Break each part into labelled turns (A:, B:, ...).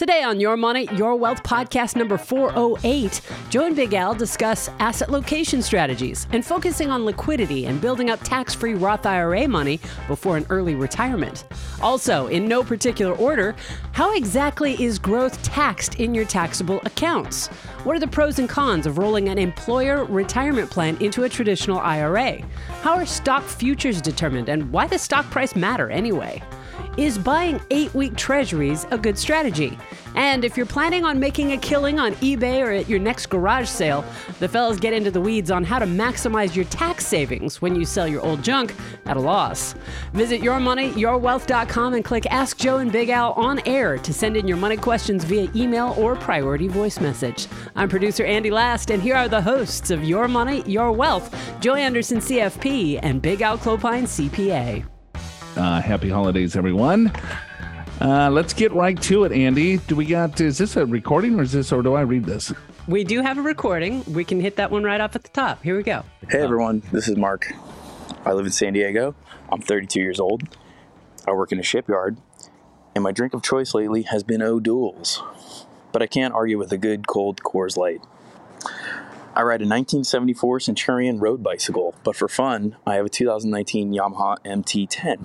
A: Today on Your Money, Your Wealth podcast number 408, Joe and Big Al discuss asset location strategies and focusing on liquidity and building up tax free Roth IRA money before an early retirement. Also, in no particular order, how exactly is growth taxed in your taxable accounts? What are the pros and cons of rolling an employer retirement plan into a traditional IRA? How are stock futures determined and why does stock price matter anyway? Is buying eight week treasuries a good strategy? And if you're planning on making a killing on eBay or at your next garage sale, the fellas get into the weeds on how to maximize your tax savings when you sell your old junk at a loss. Visit yourmoneyyourwealth.com and click Ask Joe and Big Al on air to send in your money questions via email or priority voice message. I'm producer Andy Last, and here are the hosts of Your Money, Your Wealth, Joe Anderson, CFP, and Big Al Clopine, CPA.
B: Uh, happy holidays, everyone. Uh, let's get right to it, Andy. Do we got, is this a recording or is this, or do I read this?
A: We do have a recording. We can hit that one right off at the top. Here we go.
C: Hey everyone, this is Mark. I live in San Diego. I'm 32 years old. I work in a shipyard, and my drink of choice lately has been O'Doul's. But I can't argue with a good cold Coors Light. I ride a 1974 Centurion road bicycle, but for fun, I have a 2019 Yamaha MT10.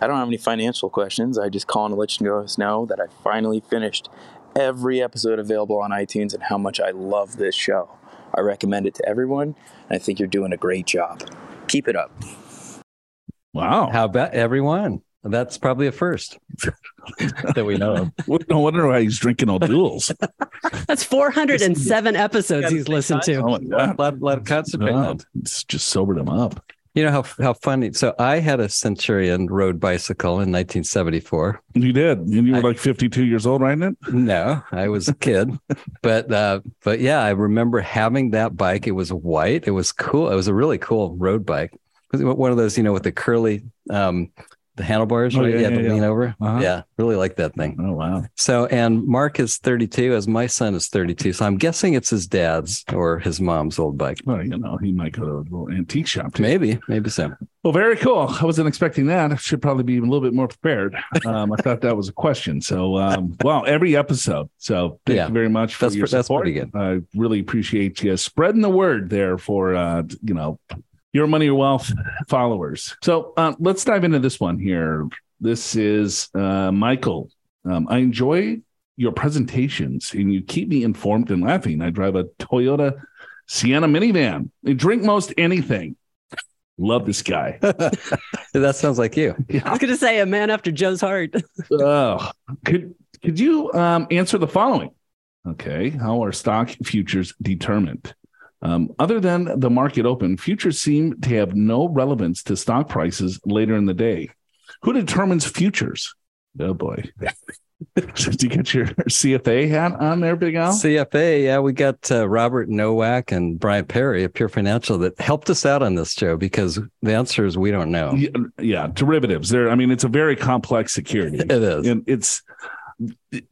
C: I don't have any financial questions. I just call and let you guys know that I finally finished every episode available on iTunes and how much I love this show. I recommend it to everyone, and I think you're doing a great job. Keep it up.
B: Wow.
D: How about everyone? That's probably a first that we know of.
B: no wonder why he's drinking O'Doul's.
A: That's 407 episodes he's listened to.
B: oh, my God.
D: Let, let concentrate.
B: God. It's just sobered him up.
D: You know how how funny. So I had a Centurion road bicycle in 1974.
B: You did. And you were
D: I-
B: like 52 years old right? it?
D: No, I was a kid, but uh, but yeah, I remember having that bike. It was white. It was cool. It was a really cool road bike. One of those, you know, with the curly um, the handlebars.
B: Oh,
D: right?
B: yeah, yeah,
D: to
B: yeah.
D: lean over.
B: Uh-huh.
D: Yeah, really like that thing.
B: Oh, wow.
D: So, and Mark is 32, as my son is 32. So I'm guessing it's his dad's or his mom's old bike.
B: Well, you know, he might go to a little antique shop too.
D: Maybe, maybe so.
B: Well, very cool. I wasn't expecting that. I should probably be a little bit more prepared. Um, I thought that was a question. So, um, wow, every episode. So, thank
D: Yeah.
B: you very much for
D: That's
B: your
D: that's
B: support.
D: pretty good.
B: I really appreciate you spreading the word there for, uh, you know, your money, your wealth followers. So, uh, let's dive into this one here. This is uh, Michael. Um, I enjoy your presentations and you keep me informed and laughing. I drive a Toyota Sienna minivan. I drink most anything. Love this guy.
D: that sounds like you.
A: I was going to say a man after Joe's heart.
B: Oh, could could you um, answer the following? Okay, how are stock futures determined? Um, other than the market open, futures seem to have no relevance to stock prices later in the day. Who determines futures? Oh boy. Did you get your CFA hat on there, Big Al?
D: CFA, yeah, we got uh, Robert Nowak and Brian Perry of Pure Financial that helped us out on this Joe, because the answer is we don't know.
B: Yeah, yeah, derivatives. There, I mean, it's a very complex security.
D: It is.
B: and it's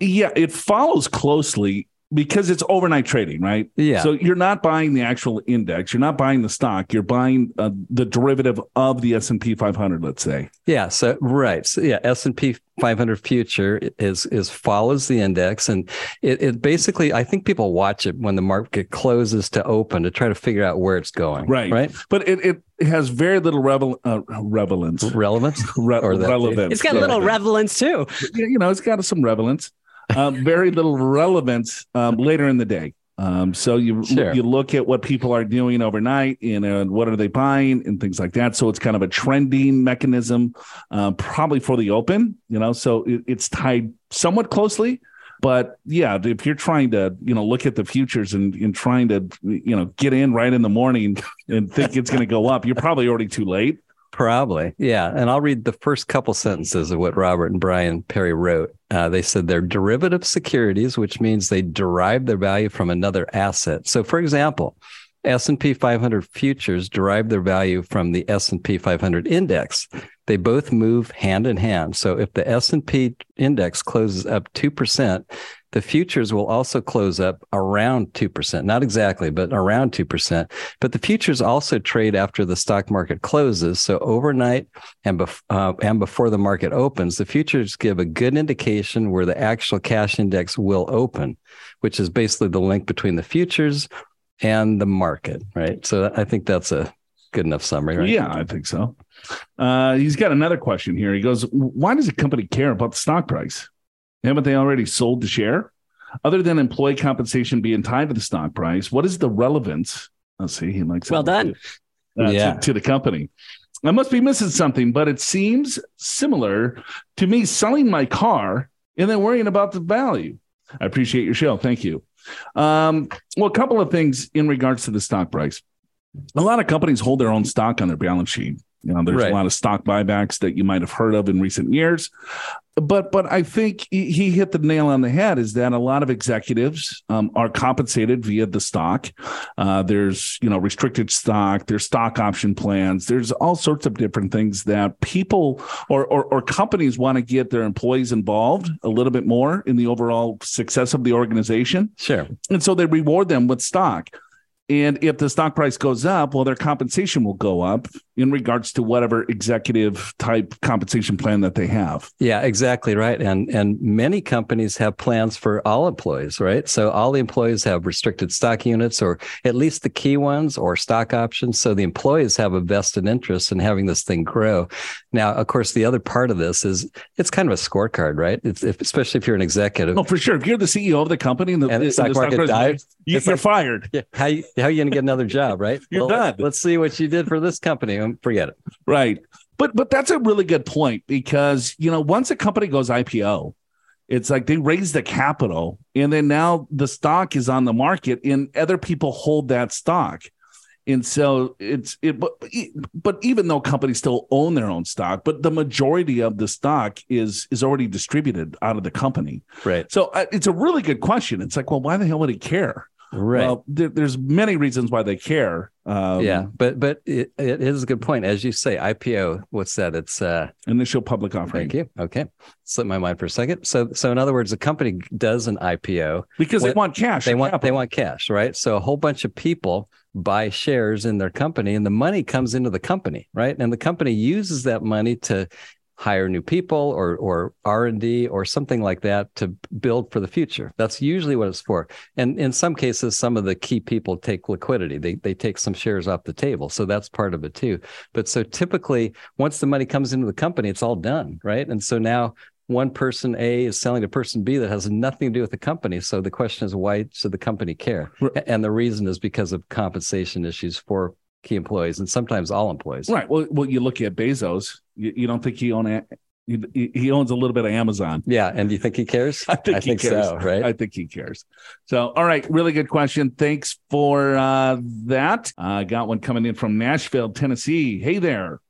B: yeah it follows closely because it's overnight trading right
D: Yeah.
B: so you're not buying the actual index you're not buying the stock you're buying uh, the derivative of the s&p 500 let's say
D: Yeah. So right. So yeah, S and P 500 future is is follows the index, and it, it basically I think people watch it when the market closes to open to try to figure out where it's going.
B: Right.
D: Right.
B: but it, it has very little revel, uh, relevance
D: Relevance.
B: Re-
D: Or that
B: relevance
A: It's got a little relevance too.
B: You know it's got some relevance uh, very little relevance um, later in the day. Um, so you
D: Sure.
B: you look at what people are doing overnight you know and what are they buying and things like that. So it's kind of a trending mechanism uh, probably for the open you know so it, it's tied somewhat closely. But yeah if you're trying to you know look at the futures and, and trying to you know get in right in the morning and think it's going to go up you're probably already too late
D: Probably. Yeah. And I'll read the first couple sentences of what Robert and Brian Perry wrote. Uh, they said they're derivative securities, which means they derive their value from another asset. So, for example, S&P 500 futures derive their value from the S&P 500 index. They both move hand in hand. So if the S&P index closes up 2%, the futures will also close up around 2%, not exactly, but around 2%. But the futures also trade after the stock market closes. So overnight and, bef- uh, and before the market opens, the futures give a good indication where the actual cash index will open, which is basically the link between the futures and the market, right? So I think that's a good enough summary, right?
B: Yeah, I think so. Uh, he's got another question here. He goes, Why does a company care about the stock price? Haven't they already sold the share? Other than employee compensation being tied to the stock price, what is the relevance? Let's see. He likes
A: well done.
B: uh,
D: Yeah.
B: to, to the company. I must be missing something, but it seems similar to me selling my car and then worrying about the value. I appreciate your show. Thank you. Um, well, a couple of things in regards to the stock price. A lot of companies hold their own stock on their balance sheet. You know, there's
D: Right.
B: a lot of stock buybacks that you might have heard of in recent years. But but I think he, hit the nail on the head. Is that a lot of executives um, are compensated via the stock? Uh, there's you know restricted stock. There's stock option plans. There's all sorts of different things that people or or, or companies want to get their employees involved a little bit more in the overall success of the organization.
D: Sure.
B: And so they reward them with stock. And if the stock price goes up, well, their compensation will go up in regards to whatever executive type compensation plan that they have.
D: Yeah, exactly right. And and many companies have plans for all employees, right? So all the employees have restricted stock units or at least the key ones or stock options. So the employees have a vested interest in having this thing grow. Now, of course, the other part of this is it's kind of a scorecard, right? It's if, especially if you're an executive.
B: No, for sure. If you're the CEO of the company and the,
D: And the stock market
B: price-
D: dives,
B: you, you're
D: like-
B: fired.
D: Yeah, how how you going to get another job, right?
B: You're done.
D: Let's see what you did for this company. Um, Forget it.
B: Right. But but that's a really good point because you know once a company goes IPO, it's like they raise the capital and then now the stock is on the market and other people hold that stock. And so it's it but but even though companies still own their own stock, but the majority of the stock is is already distributed out of the company.
D: Right.
B: So uh, it's a really good question. It's like, well, why the hell would he care?
D: Right.
B: Well, there, there's many reasons why they care. Um,
D: yeah, but but it, it is a good point, as you say. IPO, what's that? It's uh,
B: Initial public offering.
D: Thank you. Okay. Slipped my mind for a second. So so in other words, a company does an IPO.
B: Because they want cash.
D: They want they want cash, right? So a whole bunch of people buy shares in their company and the money comes into the company, right? And the company uses that money to hire new people or or R&D or something like that to build for the future. That's usually what it's for. And in some cases some of the key people take liquidity. They they take some shares off the table. So that's part of it too. But so typically once the money comes into the company it's all done, right? And so now one person A is selling to person B that has nothing to do with the company. So the question is, why should the company care? And the reason is because of compensation issues for key employees and sometimes all employees.
B: Right. Well, well, you look at Bezos. You, you don't think he own a, he, he owns a little bit of Amazon.
D: Yeah. And do you think he cares?
B: I think he cares.
D: so, right?
B: I think he cares. So, all right, really good question. Thanks for uh, that. I got one coming in from Nashville, Tennessee. Hey there,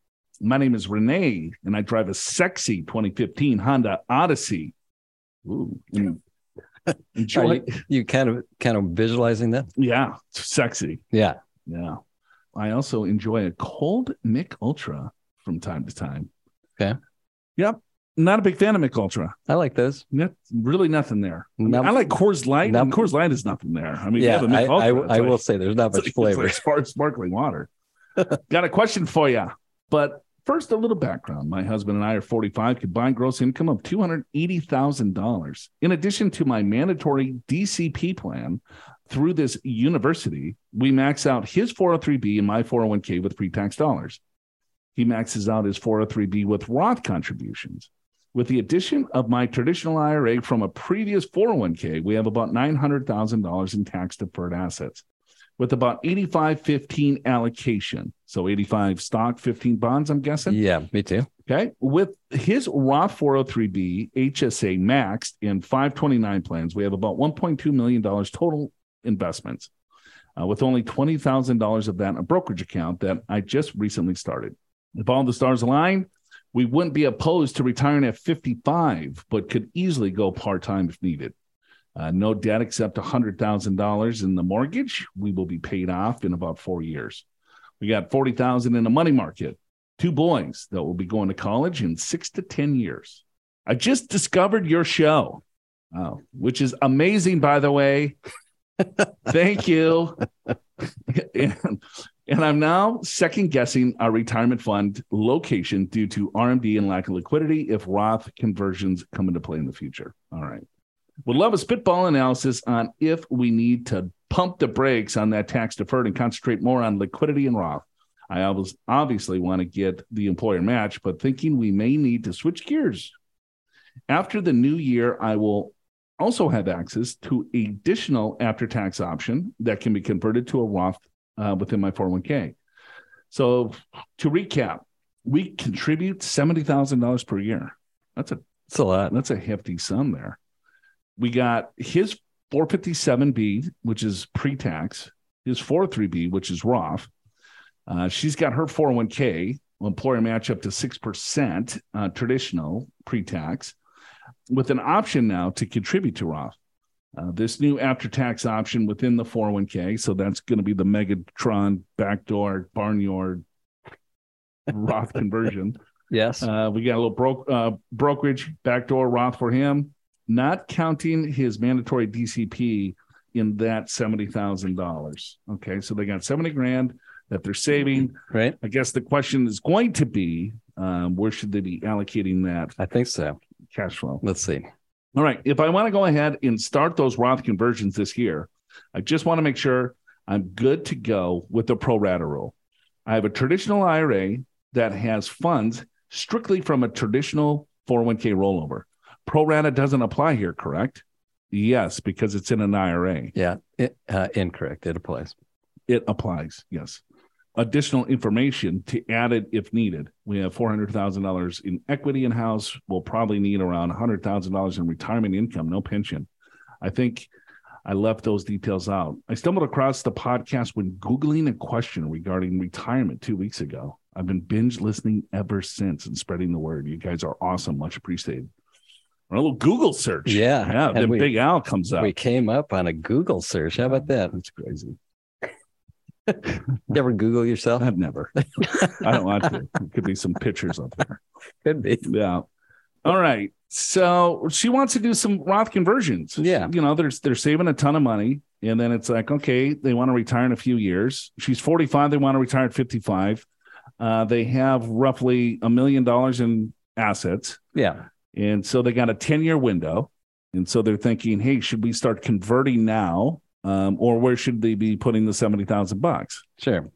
B: my name is Renee, and I drive a sexy 2015 Honda Odyssey. Ooh, mm. enjoy.
D: You, you kind of kind of visualizing that?
B: yeah, sexy.
D: Yeah.
B: Yeah. I also enjoy a cold Mich Ultra from time to time.
D: Okay.
B: Yep. Not a big fan of Mich Ultra.
D: I like those.
B: Not, really nothing there. I, mean, I like Coors Light. and Coors Light is nothing there. I mean,
D: yeah,
B: you have a
D: I,
B: Mick
D: I, I
B: like-
D: will say there's not much
B: like- it's
D: flavor.
B: like sparkling water. Got a question for you. But first, a little background. My husband and I are 45, combined gross income of $280,000. In addition to my mandatory DCP plan through this university, we max out his 403B and my 401k with pre tax dollars. He maxes out his 403B with Roth contributions. With the addition of my traditional IRA from a previous 401k, we have about $900,000 in tax deferred assets with about 85 15 allocation. So 85 stock, 15 bonds, I'm guessing.
D: Yeah, me too.
B: Okay. With his Roth 403B, HSA maxed, and 529 plans, we have about $1.2 million total investments, uh, with only $20,000 of that in a brokerage account that I just recently started. If all the stars align, we wouldn't be opposed to retiring at 55, but could easily go part time if needed. Uh, no debt except $100,000 in the mortgage. We will be paid off in about four years. We got 40,000 in the money market. Two boys that will be going to college in six to 10 years. I just discovered your show, oh, which is amazing, by the way. Thank you. and, and I'm now second guessing our retirement fund location due to RMD and lack of liquidity if Roth conversions come into play in the future. All right. Would love a spitball analysis on if we need to pump the brakes on that tax deferred and concentrate more on liquidity and Roth. I always obviously want to get the employer match, but thinking we may need to switch gears. After the new year, I will also have access to additional after tax option that can be converted to a Roth uh, within my 401k. So to recap, we contribute $70,000 per year. That's a
D: That's a lot.
B: that's a hefty sum there. We got his 457B, which is pre-tax, his 403B, which is Roth. Uh, she's got her 401k, employer match up to 6% uh, traditional pre-tax, with an option now to contribute to Roth. Uh, this new after-tax option within the 401k, so that's going to be the Megatron backdoor barnyard Roth conversion.
D: Yes.
B: Uh, we got a little bro- uh, brokerage backdoor Roth for him, not counting his mandatory DCP in that seventy thousand dollars. Okay, so they got seventy grand that they're saving.
D: right.
B: I guess the question is going to be, um, where should they be allocating that
D: I think so.
B: Cash flow?
D: Let's see.
B: All right, if I want to go ahead and start those Roth conversions this year, I just want to make sure I'm good to go with the pro rata rule. I have a traditional IRA that has funds strictly from a traditional 401k rollover. Pro rata doesn't apply here, correct? Yes, because it's in an IRA.
D: Yeah. It, uh, incorrect. It applies.
B: It applies. Yes. Additional information to add it if needed. We have $400,000 in equity in house. We'll probably need around $100,000 in retirement income, no pension. I think I left those details out. I stumbled across the podcast when Googling a question regarding retirement two weeks ago. I've been binge listening ever since and spreading the word. You guys are awesome. Much appreciated. A little Google search.
D: Yeah,
B: Yeah. Then
D: we-
B: Big Al comes up.
D: We came up on a Google search. How about that?
B: That's crazy.
D: Ever Google yourself?
B: I've never. I don't want to. There could be some pictures up there.
D: Could be.
B: Yeah. All right. So she wants to do some Roth conversions.
D: Yeah.
B: You know, they're they're saving a ton of money. And then it's like, okay, they want to retire in a few years. She's 45, they want to retire at 55. Uh, they have roughly a million dollars in assets.
D: Yeah.
B: And so they got a 10 year window. And so they're thinking, hey, should we start converting now? Um, or where should they be putting the 70,000 bucks?
D: Sure.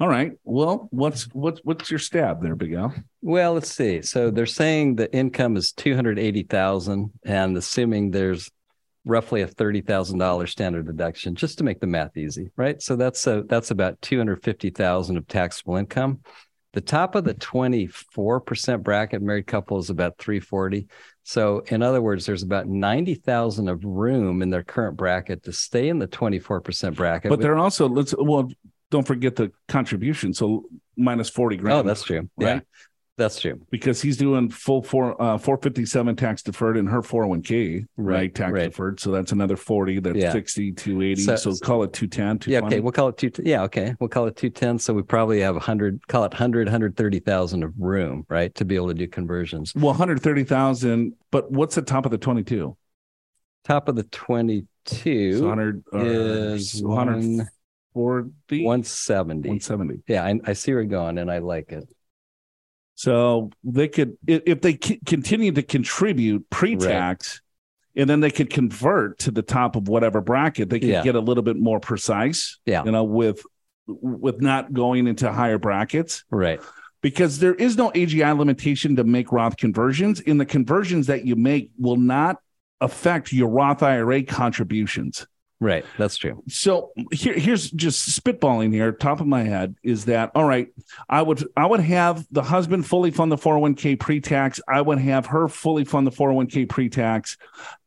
B: All right. Well, what's what's what's your stab there, Big Al?
D: Well, let's see. So they're saying the income is two hundred eighty thousand, and assuming there's roughly a thirty thousand dollars standard deduction, just to make the math easy, right? So that's a, that's about two hundred fifty thousand of taxable income. The top of the twenty four percent bracket married couple is about three forty. So in other words, there's about ninety thousand of room in their current bracket to stay in the twenty four percent bracket.
B: But they're also let's well, don't forget the contribution. So minus 40 grand.
D: oh, that's true. Yeah,
B: right.
D: That's true.
B: because he's doing full four uh 457 tax deferred in her 401k, right?
D: Right,
B: tax
D: right.
B: deferred. So that's another 40, that's
D: Yeah.
B: 60, 280.
D: So-
B: So, call it 210,
D: Yeah, okay, we'll call it two. Yeah, okay, we'll call it two ten. So we probably have a hundred, call it 100, 130,000 of room, right, to be able to do conversions.
B: Well, 130,000, but what's the top of the 22?
D: Top of the twenty-two
B: So 100 or
D: is
B: 140,
D: one one seventy.
B: 170.
D: Yeah, I, I see where you're going, and I like it.
B: So they could, if they c- continue to contribute pre-tax, and then they could convert to the top of whatever bracket, they could
D: Yeah.
B: get a little bit more precise.
D: Yeah.
B: you know, with with not going into higher brackets
D: Right.
B: because there is no AGI limitation to make Roth conversions. In the conversions that you make will not affect your Roth IRA contributions.
D: Right. That's true.
B: So here, here's just spitballing here, top of my head, is that all right? I would I would have the husband fully fund the 401k pre-tax. I would have her fully fund the 401k pre-tax.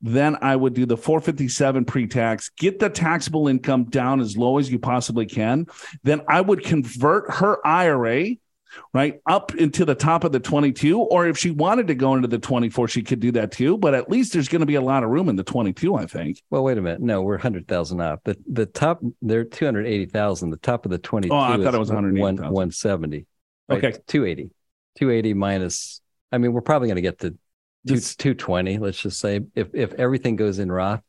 B: Then I would do the 457 pre-tax, get the taxable income down as low as you possibly can. Then I would convert her IRA right up into the top of the 22 or if she wanted to go into the 24 she could do that too but at least there's going to be a lot of room in the 22 i think
D: Well, wait a minute. No, we're hundred thousand off. The the top they're two hundred eighty thousand. The top of the twenty two.
B: Oh, I thought it was 180,000.
D: one seventy.
B: Okay.
D: two eighty. Two eighty minus. I mean, we're probably going to get to two two twenty. Let's just say if if everything goes in Roth,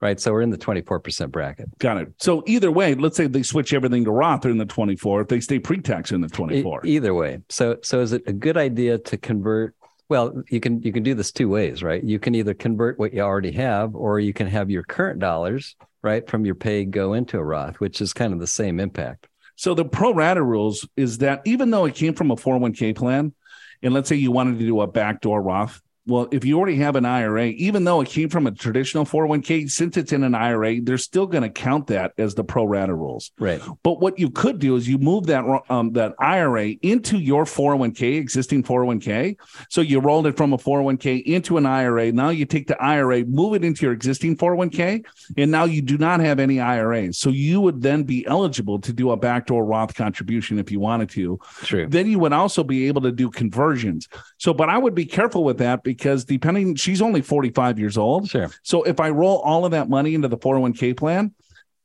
D: right? So we're in the twenty four percent bracket.
B: got it so either way let's say they switch everything to roth they're in the 24 if they stay pre-tax in the
D: E-
B: 24
D: either way. So so is it a good idea to convert? Well, you can you can do this two ways, right? You can either convert what you already have, or you can have your current dollars, right, from your pay go into a Roth, which is kind of the same impact.
B: So the pro rata rules is that even though it came from a 401k plan, and let's say you wanted to do a backdoor Roth, well, if you already have an IRA, even though it came from a traditional 401k, since it's in an IRA, they're still going to count that as the pro rata rules.
D: Right.
B: But what you could do is you move that um, that IRA into your 401k, existing 401k. So you rolled it from a 401k into an IRA. Now you take the IRA, move it into your existing 401k, and now you do not have any IRAs. So you would then be eligible to do a backdoor Roth contribution if you wanted to.
D: True.
B: Then you would also be able to do conversions. So, but I would be careful with that because depending, she's only 45 years old.
D: Sure.
B: So if I roll all of that money into the 401k plan,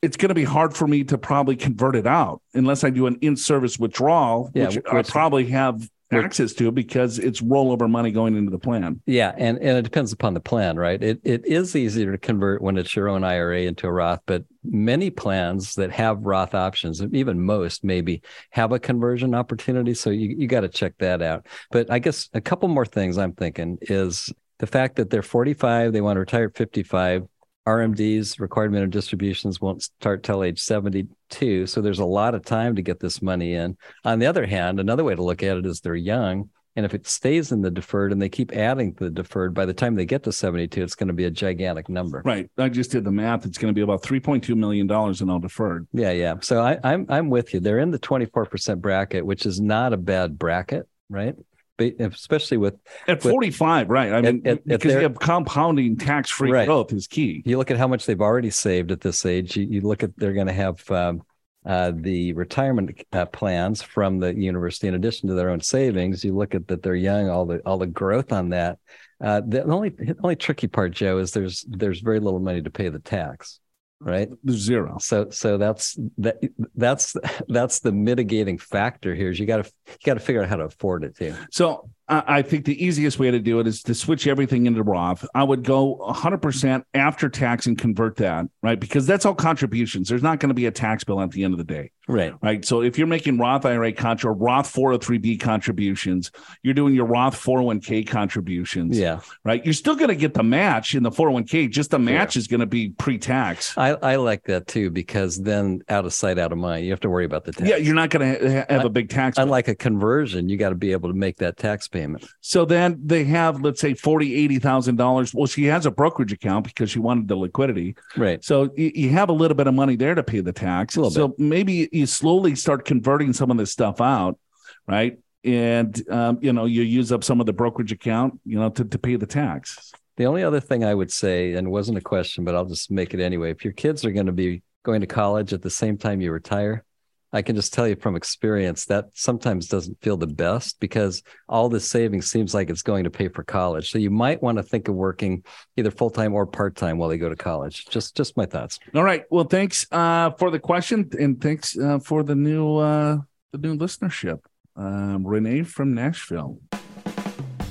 B: it's going to be hard for me to probably convert it out unless I do an in-service withdrawal,
D: Yeah,
B: which,
D: which-
B: I probably have access to it because it's rollover money going into the plan.
D: Yeah, and and it depends upon the plan, right? It it is easier to convert when it's your own IRA into a Roth, but many plans that have Roth options, even most maybe, have a conversion opportunity. So you you got to check that out. But I guess a couple more things I'm thinking is the fact that they're 45, they want to retire at 55. RMDs, required minimum distributions, won't start till age 72. So there's a lot of time to get this money in. On the other hand, another way to look at it is they're young. And if it stays in the deferred and they keep adding to the deferred, by the time they get to 72, it's going to be a gigantic number.
B: Right. I just did the math. It's going to be about $3.2 million in all deferred.
D: Yeah, yeah. So I, I'm I'm with you. They're in the 24% bracket, which is not a bad bracket, right? Especially with
B: At
D: With-
B: 45, right. I mean,
D: at- at
B: because you
D: their-
B: have compounding tax free
D: Right.
B: growth is key.
D: you look at how much they've already saved at this age. You, you look at they're going to have um, uh, the retirement uh, plans from the university in addition to their own savings. You look at that they're young, all the all the growth on that. Uh, the only the only tricky part, Joe, is there's there's very little money to pay the tax, right?
B: Zero.
D: So so that's that that's that's the mitigating factor here. Is you got to you got to figure out how to afford it too.
B: So I I think the easiest way to do it is to switch everything into Roth. I would go 100% after tax and convert that, right? Because that's all contributions. There's not going to be a tax bill at the end of the day,
D: Right.
B: right? So if you're making Roth IRA contra, Roth 403b contributions, you're doing your Roth 401k contributions,
D: Yeah.
B: right? You're still going to get the match in the 401k. Just the match is going to be pre-tax.
D: I, I like that too because then out of sight, out of mind. You have to worry about the tax.
B: Yeah, you're not going to ha- have a big tax. bill.
D: Unlike a conversion, you got to be able to make that tax payment.
B: So then they have, let's say, forty, eighty thousand dollars. Well, she has a brokerage account because she wanted the liquidity.
D: Right.
B: So you, you have a little bit of money there to pay the tax.
D: A little
B: So maybe you slowly start converting some of this stuff out, right? And um, you know, you use up some of the brokerage account, you know, to, to pay the tax.
D: The only other thing I would say, and wasn't a question, but I'll just make it anyway. If your kids are going to be going to college at the same time you retire, I can just tell you from experience that sometimes doesn't feel the best because all this savings seems like it's going to pay for college. So you might want to think of working either full time or part time while they go to college. Just just my thoughts.
B: All right. Well, thanks uh, for the question, and thanks uh, for the new uh, the new listenership. Um, Renee from Nashville.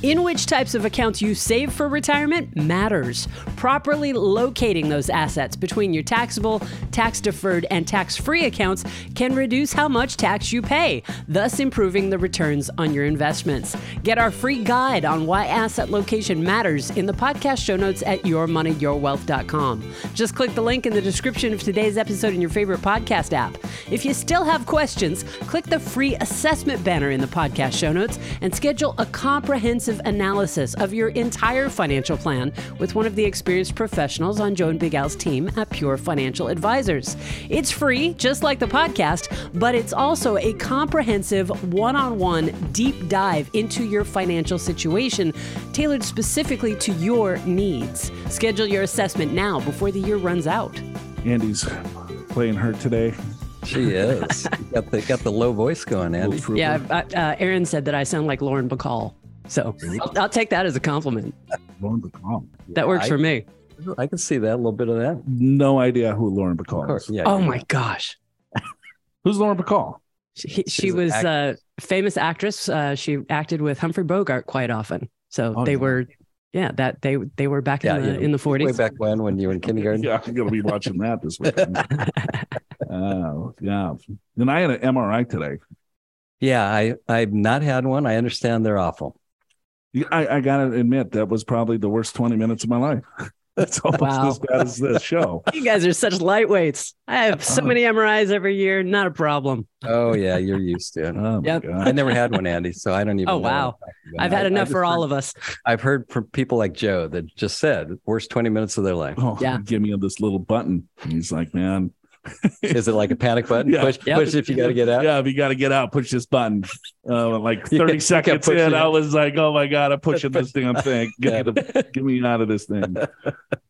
A: In which types of accounts you save for retirement matters. Properly locating those assets between your taxable, tax deferred, and tax free accounts can reduce how much tax you pay, thus improving the returns on your investments. Get our free guide on why asset location matters in the podcast show notes at yourmoneyyourwealth.com. Just click the link in the description of today's episode in your favorite podcast app. If you still have questions, click the free assessment banner in the podcast show notes and schedule a comprehensive analysis of your entire financial plan with one of the experienced professionals on Joe and Big Al's team at Pure Financial Advisors. It's free, just like the podcast, but it's also a comprehensive one on one deep dive into your financial situation tailored specifically to your needs. Schedule your assessment now before the year runs out.
B: Andy's playing hurt today.
D: She is. Got the got the low voice going, Andy.
A: Yeah, I, uh, Aaron said that I sound like Lauren Bacall. So I'll, I'll take that as a compliment.
B: Lauren Bacall.
A: That works
D: I-
A: for me.
D: I can see that a little bit of that.
B: No idea who Lauren
D: Of
B: Bacall is.
D: Yeah.
A: Oh my gosh.
B: Who's Lauren Bacall?
A: She, she was
D: act-
A: a famous actress. Uh, she acted with Humphrey Bogart quite often. So
B: Oh,
A: they
B: yeah.
A: were, yeah, that they they were back
D: Yeah,
A: in the
D: yeah.
A: in the 40s.
D: Way back when, when you were in kindergarten.
B: Yeah, I'm gonna be watching that this weekend. oh yeah. And I had an MRI today.
D: Yeah, I I've not had one. I understand they're awful.
B: Yeah, I, I gotta admit that was probably the worst 20 minutes of my life. That's almost
A: Wow.
B: as bad as this show.
A: you guys are such lightweights. I have so
B: Oh.
A: many MRIs every year. Not a problem.
D: Oh yeah, you're used to it.
B: Oh my
A: Yep.
B: God.
D: I never had one, Andy, so I don't even.
A: Oh,
D: know
A: wow.
D: I'm talking about.
A: I've had
D: I-
A: enough
D: I've
A: for
D: just
A: all of us.
D: I've heard from people like Joe that just said worst 20 minutes of their life.
B: Oh,
A: Yeah.
B: give me this little button. And he's like, man,
D: Is it like a panic button?
B: Yeah.
D: Push,
A: Yep.
D: push if you got to get out.
B: Yeah, if you got to get out, push this button. Uh, like 30
D: kept
B: seconds
D: pushing
B: in,
D: it.
B: I was like, oh my God, I'm pushing this damn thing. Get, me get me out of this thing.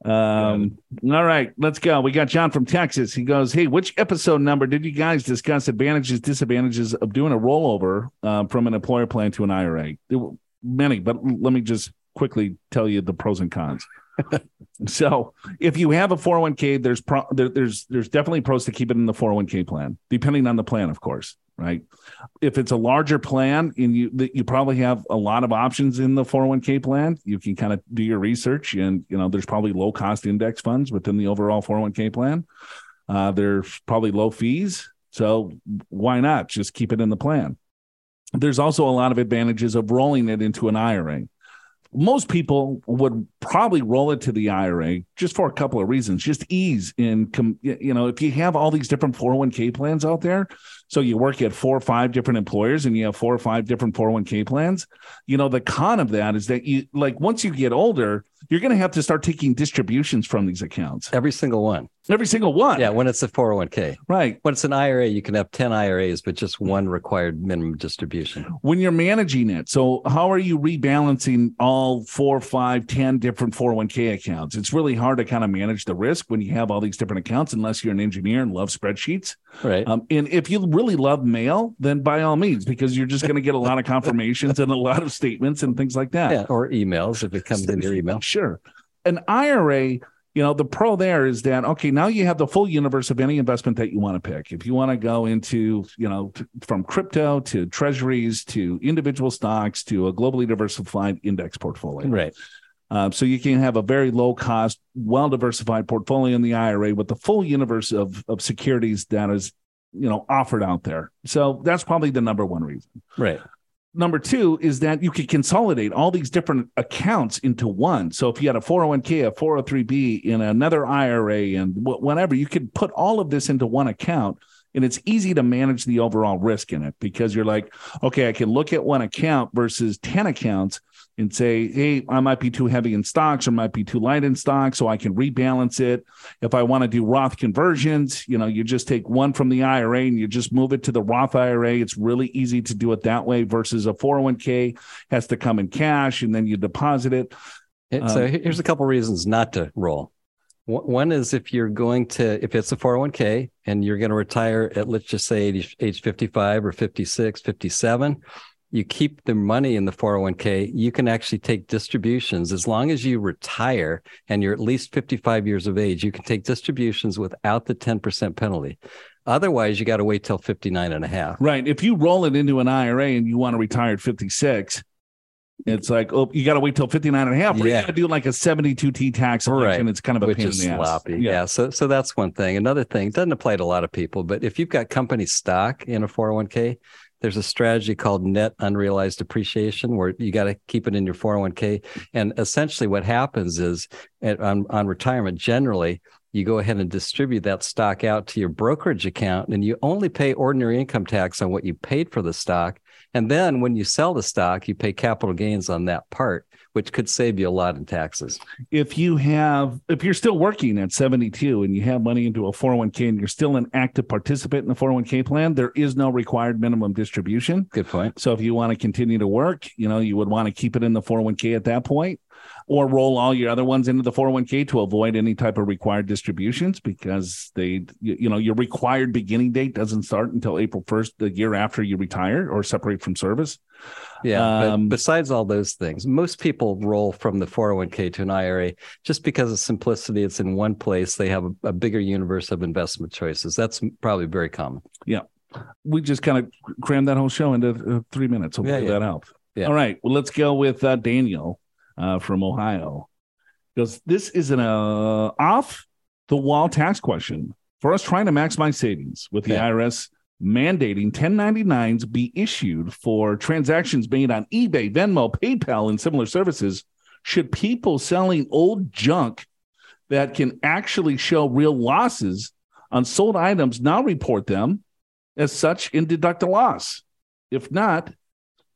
B: Um, all right, let's go. We got John from Texas. He goes, Hey, which episode number did you guys discuss advantages, disadvantages of doing a rollover uh, from an employer plan to an IRA? There were many, but let me just quickly tell you the pros and cons. So if you have a 401k, there's pro- there, there's there's definitely pros to keep it in the 401k plan, depending on the plan, of course, right? If it's a larger plan and you you probably have a lot of options in the 401k plan, you can kind of do your research and you know there's probably low cost index funds within the overall 401k plan. Uh, there's probably low fees, so why not just keep it in the plan? There's also a lot of advantages of rolling it into an IRA most people would probably roll it to the IRA just for a couple of reasons. Just ease in, you know, if you have all these different 401k plans out there, so you work at four or five different employers and you have four or five different 401k plans, you know, the con of that is that you like once you get older, you're going to have to start taking distributions from these accounts.
D: Every single one.
B: Every single one.
D: Yeah, when it's a 401k.
B: Right.
D: When it's an IRA, you can have 10 IRAs, but just one required minimum distribution.
B: when you're managing it. So how are you rebalancing all four, five, ten different 401k accounts? It's really hard to kind of manage the risk when you have all these different accounts, unless you're an engineer and love spreadsheets.
D: Right.
B: Um, and if you really love mail, then by all means, because you're just going to get a lot of confirmations and a lot of statements and things like that.
D: yeah. Or emails if it comes in your email.
B: Sure. An IRA, you know, the pro there is that, okay, now you have the full universe of any investment that you want to pick. If you want to go into, you know, from crypto to treasuries to individual stocks to a globally diversified index portfolio.
D: Right.
B: Um, so you can have a very low cost, well diversified portfolio in the IRA with the full universe of, of securities that is, you know, offered out there. So that's probably the number one reason
D: Right.
B: number two is that you could consolidate all these different accounts into one. So if you had a 401k, a 403b, in another IRA, and whatever, you could put all of this into one account. And it's easy to manage the overall risk in it because you're like, okay, I can look at one account versus 10 accounts and say, hey, I might be too heavy in stocks or might be too light in stocks. So I can rebalance it. If I want to do Roth conversions, you know, you just take one from the IRA and you just move it to the Roth IRA. It's really easy to do it that way versus a 401k has to come in cash and then you deposit it.
D: And so
B: Um,
D: here's a couple reasons not to roll. One one is if you're going to, if it's a 401k and you're going to retire at, let's just say age, age 55 or 56, 57, you keep the money in the 401k, you can actually take distributions as long as you retire and you're at least 55 years of age, you can take distributions without the 10% penalty. Otherwise, you got to wait till 59 and a half.
B: Right. If you roll it into an IRA and you want to retire at 56, it's like, oh, you got to wait till 59 and a half. Or
D: Yeah.
B: you got to do like a 72T tax election.
D: Right.
B: It's kind of a
D: which
B: pain
D: is
B: in the ass.
D: sloppy. Yeah. So so that's one thing. Another thing doesn't apply to a lot of people, but if you've got company stock in a 401k, there's a strategy called net unrealized appreciation where you got to keep it in your 401k. And essentially what happens is at, on, on retirement, generally, you go ahead and distribute that stock out to your brokerage account and you only pay ordinary income tax on what you paid for the stock. And then when you sell the stock, you pay capital gains on that part, which could save you a lot in taxes.
B: If you have, if you're still working at 72 and you have money into a 401k and you're still an active participant in the 401k plan, there is no required minimum distribution.
D: Good point.
B: So if you want to continue to work, you know, you would want to keep it in the 401k at that point. Or roll all your other ones into the 401k to avoid any type of required distributions because they, you, you know, your required beginning date doesn't start until April 1st, the year after you retire or separate from service.
D: Yeah.
B: Um,
D: besides all those things, most people roll from the 401k to an IRA just because of simplicity. It's in one place. They have a, a bigger universe of investment choices. That's probably very common. Yeah.
B: We just kind of crammed that whole show into uh, three minutes. Hopefully
D: Yeah, yeah.
B: that helped.
D: Yeah.
B: All right. Well, let's go with uh, Daniel uh, from Ohio. Because this is an uh, off the wall tax question for us trying to maximize savings with the
D: Okay.
B: IRS mandating 1099s be issued for transactions made on eBay, Venmo, PayPal, and similar services. Should people selling old junk that can actually show real losses on sold items now report them as such and deduct a loss? If not,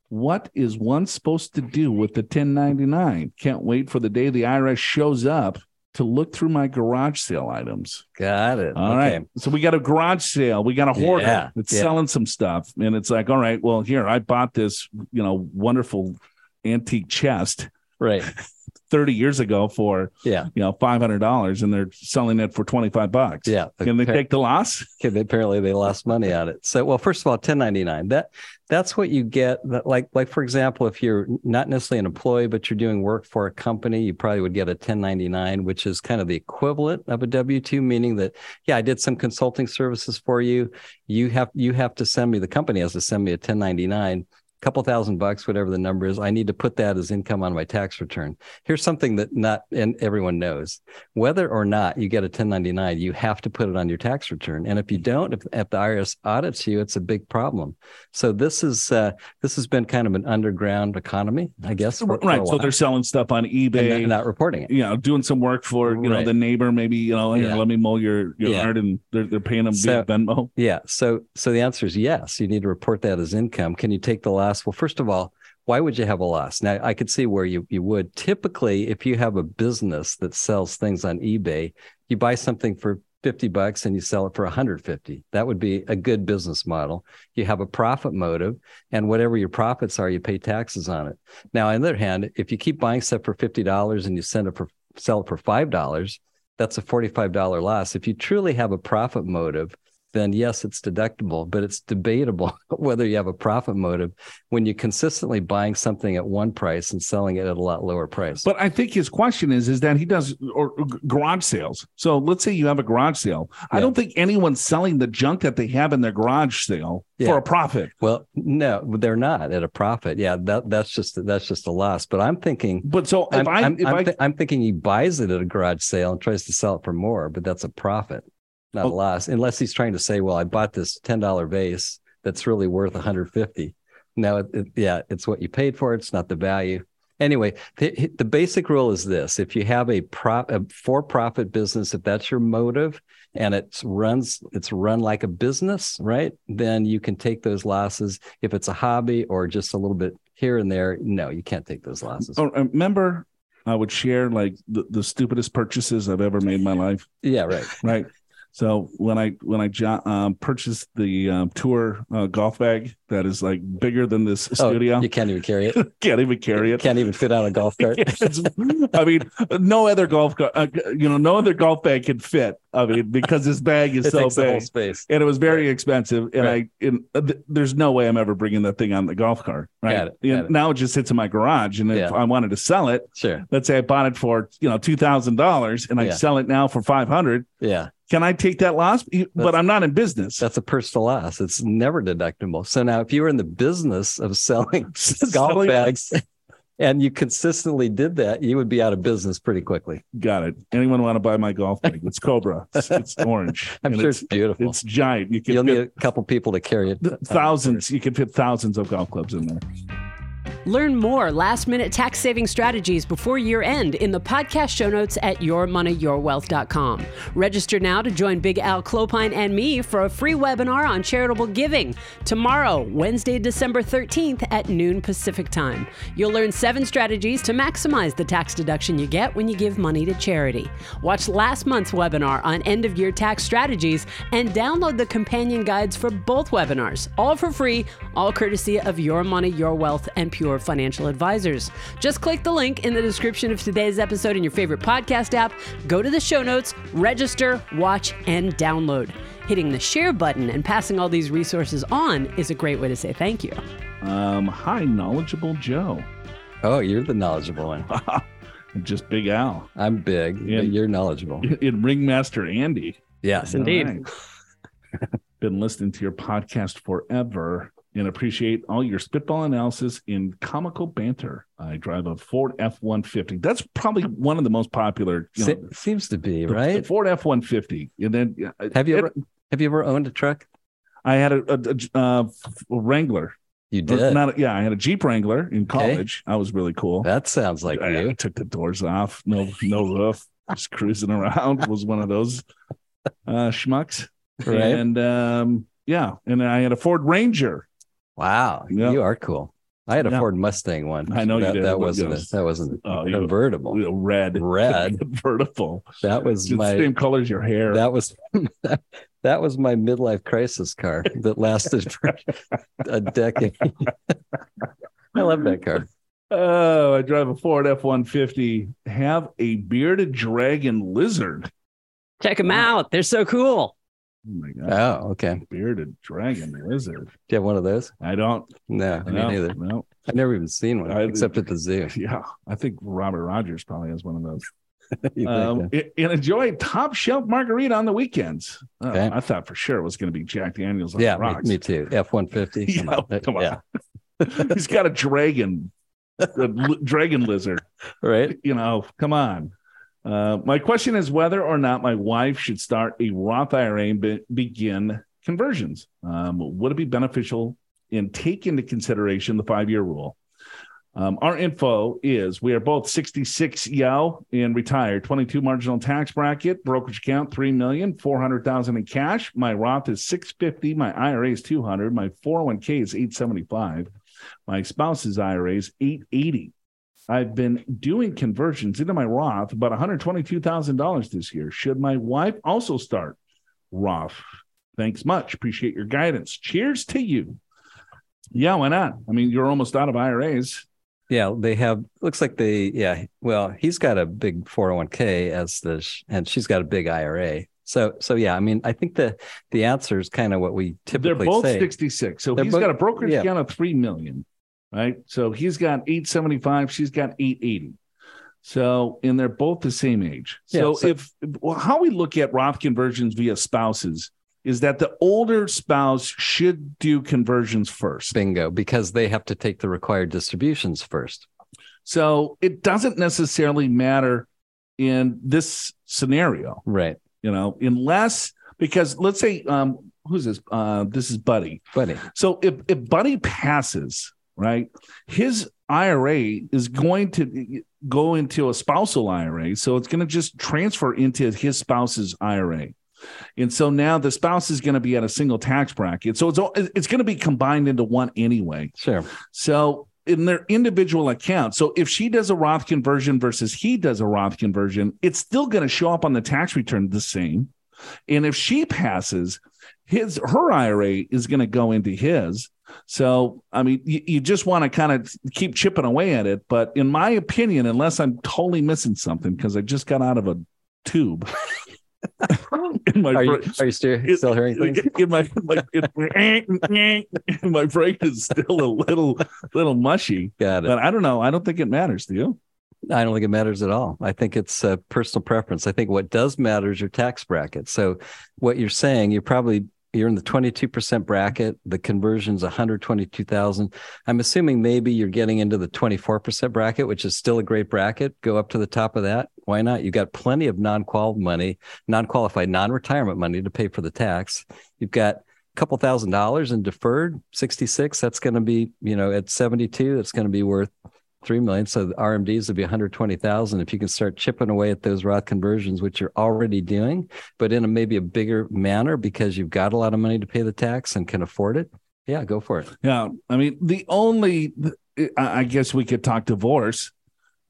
B: what is one supposed to do with the 1099? Can't wait for the day the IRS shows up to look through my garage sale items.
D: Got it.
B: All
D: okay.
B: right. So we got a garage sale. We got a hoarder
D: Yeah,
B: that's
D: yeah.
B: selling some stuff. And it's like, all right, well, here, I bought this, you know, wonderful antique chest
D: Right.
B: 30 years ago for,
D: Yeah.
B: you know, $500 and they're selling it for 25 bucks.
D: Yeah.
B: Can they take the loss?
D: Okay, apparently they lost money on it. So, well, first of all, 1099. That that's what you get. That, like, like for example, if you're not necessarily an employee, but you're doing work for a company, you probably would get a 1099, which is kind of the equivalent of a W two, meaning that yeah, I did some consulting services for you. You have you have to send me. The company has to send me a 1099. Couple thousand bucks, whatever the number is, I need to put that as income on my tax return. Here's something that not and everyone knows whether or not you get a 1099, you have to put it on your tax return. And if you don't, if, if the IRS audits you, it's a big problem. So this is uh, this has been kind of an underground economy, I guess. for- for
B: right. So they're selling stuff on eBay.
D: not, not reporting it.
B: you know, doing some work for you know the neighbor, maybe you know,
D: Yeah.
B: let me mow your your
D: Yeah.
B: yard, and they're they're paying them
D: So-
B: via Venmo.
D: Yeah. So so the answer is yes. You need to report that as income. Can you take the loss? Well, first of all, why would you have a loss? Now I could see where you you would. Typically, if you have a business that sells things on eBay, you buy something for 50 bucks and you sell it for 150. That would be a good business model. You have a profit motive and whatever your profits are, you pay taxes on it. Now, on the other hand, if you keep buying stuff for $50 and you send it for sell it for $5, that's a $45 loss. If you truly have a profit motive, then yes, it's deductible, but it's debatable whether you have a profit motive when you're consistently buying something at one price and selling it at a lot lower price.
B: But I think his question is is that he does or, or garage sales. So let's say you have a garage sale. I don't think anyone's selling the junk that they have in their garage sale
D: Yeah.
B: for a profit.
D: well, no, they're not at a profit. Yeah, that that's just that's just a loss. But I'm thinking
B: But so if
D: I'm,
B: I
D: I'm,
B: if
D: I'm,
B: I
D: thi- I'm thinking he buys it at a garage sale and tries to sell it for more, but that's a profit, not
B: Oh.
D: a loss. Unless he's trying to say, "Well, I bought this ten dollar vase that's really worth 150." No, it, it, yeah, it's what you paid for. It's not the value. Anyway, the, the basic rule is this: if you have a prop a for-profit business, if that's your motive and it runs it's run like a business, right? Then you can take those losses. If it's a hobby or just a little bit here and there, no, you can't take those losses.
B: oh, remember I would share like the, the stupidest purchases I've ever made in my life.
D: Yeah, right.
B: Right. So when I when I jo- um, purchased the um, tour uh, golf bag that is like bigger than this
D: Oh,
B: studio,
D: you can't even carry it.
B: can't even carry it.
D: Can't even fit on a golf cart.
B: I mean, no other golf, ca- uh, you know, no other golf bag can fit. I mean, because this bag is so
D: takes the whole
B: big,
D: space.
B: and it was very expensive. And
D: Right.
B: I, and, uh, th- there's no way I'm ever bringing that thing on the golf cart. Right
D: Got it, got it.
B: now it just sits in my garage, and if
D: Yeah.
B: I wanted to sell it,
D: Sure.
B: let's say I bought it for you know two thousand dollars, and I
D: Yeah.
B: sell it now for five hundred.
D: Yeah.
B: Can I take that loss? But I'm not in business.
D: That's a personal loss. It's never deductible. So now if you were in the business of selling golf
B: Selling-
D: bags and you consistently did that, you would be out of business pretty quickly.
B: Got it. Anyone want to buy my golf bag? It's Cobra. It's, it's orange.
D: I'm
B: And
D: sure
B: it's,
D: it's beautiful.
B: it's giant. You can
D: You'll
B: fit
D: need a couple people to carry it.
B: thousands. You can fit thousands of golf clubs in there.
A: Learn more last minute tax saving strategies before year end in the podcast show notes at yourmoneyyourwealth.com. Register now to join Big Al Clopine and me for a free webinar on charitable giving tomorrow, Wednesday, December 13th at noon Pacific time. You'll learn seven strategies to maximize the tax deduction you get when you give money to charity. Watch last month's webinar on end of year tax strategies and download the companion guides for both webinars, all for free all courtesy of Your Money, Your Wealth, and Pure Financial Advisors. Just click the link in the description of today's episode in your favorite podcast app, go to the show notes, register, watch, and download. Hitting the share button and passing all these resources on is a great way to say thank you.
B: Um, hi, knowledgeable Joe.
D: Oh, you're the knowledgeable one.
B: Just Big Al.
D: I'm big.
B: Yeah.
D: but You're knowledgeable.
B: In Ringmaster Andy.
D: Yes,
A: indeed.
B: All right. Been listening to your podcast forever and appreciate all your spitball analysis in comical banter. I drive a Ford F 150. That's probably one of the most popular. You know,
D: Se- seems to be
B: the-
D: right.
B: The Ford F 150. And then
D: Have you
B: it-
D: ever have you ever owned a truck?
B: I had a, a, a, uh, Wrangler.
D: You did.
B: Not, yeah, I had a Jeep Wrangler in college. I was really cool.
D: that sounds like
B: I,
D: you.
B: I took the doors off, no no roof, just cruising around. Was one of those uh, schmucks,
D: Right.
B: And um, yeah, and I had a Ford Ranger.
D: Wow,
B: Yeah.
D: you are cool. I had a
B: Yeah.
D: Ford Mustang one.
B: I know you
D: that,
B: did.
D: That wasn't a, that wasn't
B: Oh,
D: a
B: you-
D: convertible.
B: you know, red,
D: Red.
B: convertible.
D: That was
B: It's the
D: my
B: same color as your hair.
D: that was that was my midlife crisis car that lasted for a decade. I love that car.
B: oh, I drive a Ford F one fifty. Have a bearded dragon lizard.
A: Check them out. They're so cool.
B: Oh my god,
D: Oh, okay.
B: bearded dragon lizard.
D: Do you have one of those?
B: I don't.
D: No, me
B: No,
D: neither.
B: no.
D: I've never even seen one
B: I-
D: except at the zoo.
B: Yeah, I think Robert Rogers probably has one of those. Um, and enjoy top shelf margarita on the weekends. Oh,
D: Okay.
B: I thought for sure it was going to be Jack Daniels on
D: yeah,
B: the
D: me,
B: rocks.
D: me too. F one fifty.
B: Come on.
D: Yeah,
B: He's got a dragon, a dragon lizard.
D: right.
B: You know, come on. Uh, my question is whether or not my wife should start a Roth IRA and be- begin conversions. Um, would it be beneficial and take into consideration the five year rule? Um, our info is we are both 66 Yao and retired, 22 marginal tax bracket, brokerage account 3 million, 400,000 in cash. My Roth is 650, my IRA is 200, my 401k is 875, my spouse's IRA is 880. I've been doing conversions into my Roth about $122,000 this year. Should my wife also start Roth? Thanks much. Appreciate your guidance. Cheers to you. Yeah, why not? I mean, you're almost out of IRAs.
D: Yeah, they have. Looks like they. Yeah, well, he's got a big four hundred one k as the, and she's got a big IRA. So, so yeah, I mean, I think the the answer is kind of what we typically.
B: They're both
D: say.
B: 66. So
D: They're
B: he's
D: both-
B: got a brokerage
D: yeah.
B: account of 3 million, right? So he's got 875, she's got 880. So, and they're both the same age. So,
D: Yeah, so-
B: if well, how we look at Roth conversions via spouses is that the older spouse should do conversions first.
D: Bingo, because they have to take the required distributions first.
B: So it doesn't necessarily matter in this scenario,
D: Right,
B: you know, unless because let's say um who's this? Uh this is Buddy.
D: buddy.
B: So if if Buddy passes, right, his IRA is going to go into a spousal IRA, so it's going to just transfer into his spouse's IRA. And so now the spouse is going to be at a single tax bracket. So it's all- it's going to be combined into one anyway.
D: Sure.
B: So in their individual account. So if she does a Roth conversion versus he does a Roth conversion, it's still going to show up on the tax return the same. And if she passes, his her IRA is going to go into his. So I mean, you, you just want to kind of keep chipping away at it. But in my opinion, unless I'm totally missing something because I just got out of a tube. in my
D: Are you are you still,
B: it-
D: still hearing things?
B: in my, my it- my brain is still a little little mushy.
D: Got it.
B: But I don't know. I don't think it matters. Do you?
D: I don't think it matters at all. I think it's a personal preference. I think what does matter is your tax bracket. So what you're saying, you're probably you're in the 22% bracket. The conversion's 122,000. I'm assuming maybe you're getting into the 24% bracket, which is still a great bracket. Go up to the top of that. Why not? You've got plenty of non-qual money, non-qualified, non-retirement money to pay for the tax. You've got a couple thousand dollars in deferred 66. That's going to be, you know, at 72, that's going to be worth three million. So the RMDs would be 120,000. If you can start chipping away at those Roth conversions, which you're already doing, but in a maybe a bigger manner because you've got a lot of money to pay the tax and can afford it. Yeah, go for it.
B: Yeah. I mean, the only I guess we could talk divorce.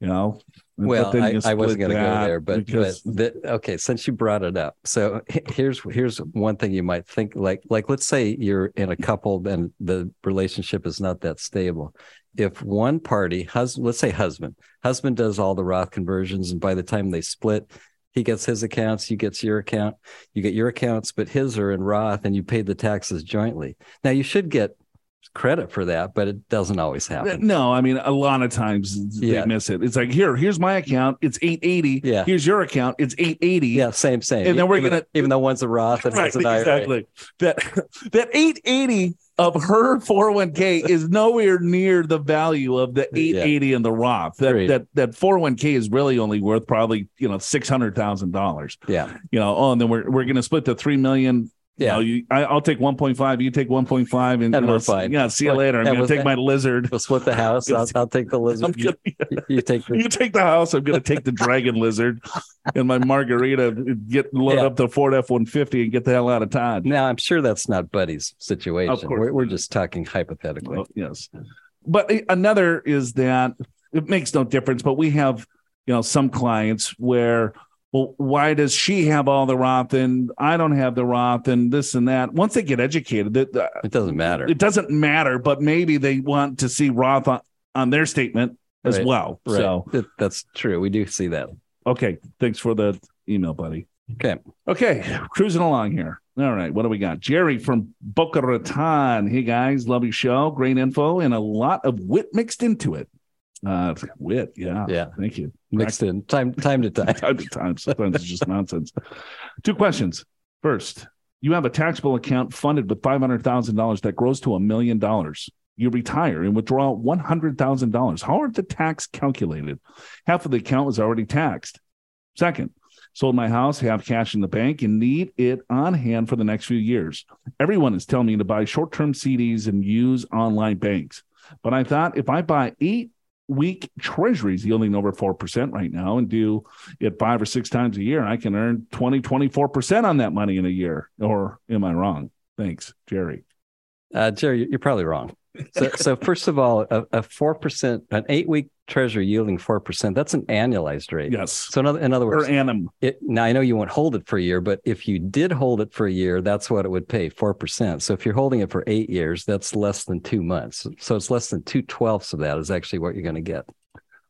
B: You know.
D: Well, I, I wasn't going to go there, but, but the, okay, since you brought it up, so here's here's one thing you might think like like let's say you're in a couple and the relationship is not that stable. If one party, husband, let's say husband, husband does all the Roth conversions, and by the time they split, he gets his accounts, you gets your account, you get your accounts, but his are in Roth, and you paid the taxes jointly. Now you should get credit for that, but it doesn't always happen.
B: No, I mean a lot of times
D: Yeah.
B: they miss it. It's like here, here's my account. It's eight eighty.
D: Yeah.
B: Here's your account. It's eight eighty.
D: Yeah, same, same.
B: And then we're
D: even,
B: gonna-
D: even though one's a Roth and
B: Right,
D: one's an IRA.
B: exactly. That that 880 of her 401k is nowhere near the value of the 880 in the Roth. That
D: Agreed.
B: that that 401k is really only worth probably, you know, six hundred thousand dollars.
D: Yeah.
B: You know, oh, and then we're we're gonna split the three million.
D: Yeah.
B: You know, you, I, I'll take 1.5, you take 1.5, and,
D: And we're fine.
B: Yeah, see you
D: Like,
B: later. I'm gonna take
D: that-
B: my lizard.
D: We'll split the house. I'll, I'll take the lizard. You,
B: gonna,
D: you take the
B: you take the house. I'm going to take the dragon lizard and my margarita. Get load
D: Yeah.
B: up the Ford F one fifty and get the hell out of Todd.
D: Now, I'm sure that's not Buddy's situation.
B: Of course
D: We're, we're just talking hypothetically.
B: Well, yes, but eh, another is that it makes no difference. But we have you know some clients where. Well, why does she have all the Roth and I don't have the Roth and this and that? Once they get educated, that that-
D: It doesn't matter.
B: it doesn't matter. But maybe they want to see Roth on, on their statement as
D: Right.
B: well.
D: Right.
B: So,
D: It- that's true. We do see that.
B: okay, thanks for the email, buddy.
D: Okay.
B: Okay, cruising along here. All right, what do we got? Jerry from Boca Raton. Hey guys, love your show. Great info and a lot of wit mixed into it. Uh, wit, yeah,
D: Yeah.
B: Thank you.
D: Mixed in time, time to time.
B: Time to time, sometimes it's just nonsense. Two questions. First, you have a taxable account funded with five hundred thousand dollars that grows to a million dollars. You retire and withdraw one hundred thousand dollars. How are the tax calculated? Half of the account was already taxed. Second, sold my house, have cash in the bank, and need it on hand for the next few years. Everyone is telling me to buy short term CDs and use online banks. But I thought if I buy eight week treasuries yielding over 4% right now and do it five or six times a year, I can earn 20, 24% on that money in a year. Or am I wrong? Thanks, Jerry.
D: Uh, Jerry, you're probably wrong. So, so first of all, a, a 4%, an eight week treasury yielding 4%, that's an annualized rate.
B: Yes.
D: So in other, in other
B: Or
D: words,
B: annum.
D: it, now I know you won't hold it for a year, but if you did hold it for a year, that's what it would pay, 4%. So if you're holding it for eight years, that's less than two months. So it's less than two twelfths of that is actually what you're going to get.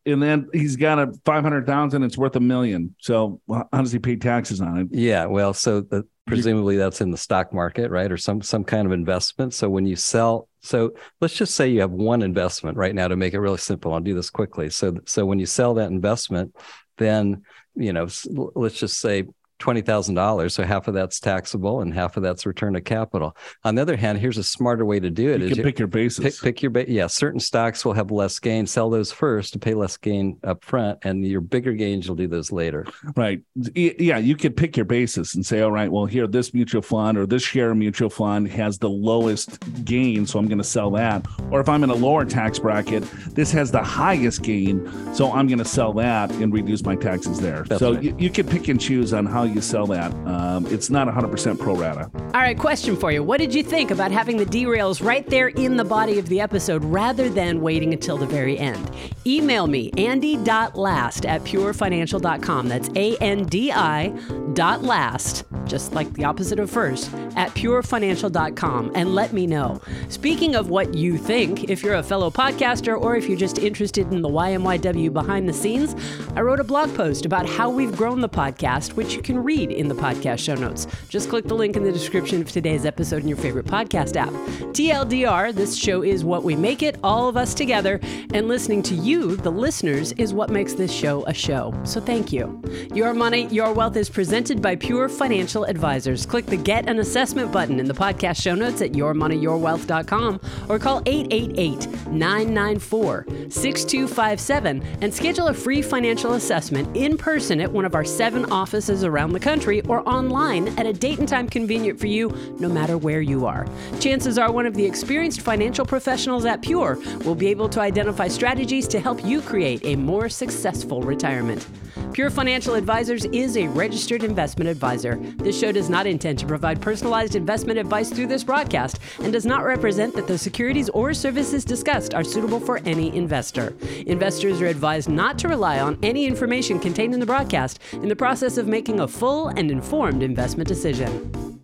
B: And then he's got a 500,000, it's worth a million. So well, how does he pay taxes on it?
D: Yeah, well, so the, presumably that's in the stock market, right, or some some kind of investment. So when you sell, so let's just say you have one investment right now to make it really simple. I'll do this quickly. So so when you sell that investment, then you know, let's just say twenty thousand dollars. So half of that's taxable and half of that's return of capital. On the other hand, here's a smarter way to do it:
B: You
D: is
B: can pick your basis.
D: pick, pick your ba- yeah certain stocks will have less gain sell those first to pay less gain up front and your bigger gains you'll do those later
B: Right. Yeah, you could pick your basis and say, all right, well, here, this mutual fund or this share mutual fund has the lowest gain, so I'm going to sell that. Or if I'm in a lower tax bracket, this has the highest gain, so I'm going to sell that and reduce my taxes there.
D: That's
B: so
D: right.
B: you, you can pick and choose on how you sell that. Um, it's not 100% pro rata.
A: All right, question for you. What did you think about having the derails right there in the body of the episode rather than waiting until the very end? Email me, andi.last at purefinancial.com. That's A N D I dot last, just like the opposite of first, at purefinancial.com and let me know. Speaking of what you think, if you're a fellow podcaster or if you're just interested in the YMYW behind the scenes, I wrote a blog post about how we've grown the podcast, which you can read in the podcast show notes. Just click the link in the description of today's episode in your favorite podcast app. TLDR, this show is what we make it, all of us together, and listening to you, the listeners, is what makes this show a show. So thank you. Your Money, Your Wealth is presented by Pure Financial Advisors. Click the Get an Assessment button in the podcast show notes at yourmoneyyourwealth.com or call 888 994 6257 and schedule a free financial assessment in person at one of our seven offices around the country or online at a date and time convenient for you, no matter where you are. Chances are one of the experienced financial professionals at Pure will be able to identify strategies to help you create a more successful retirement. Pure Financial Advisors is a registered investment advisor. This show does not intend to provide personalized investment advice through this broadcast and does not represent that the securities or services discussed are suitable for any investor. Investors are advised not to rely on any information contained in the broadcast in the process of making a full and informed investment decision.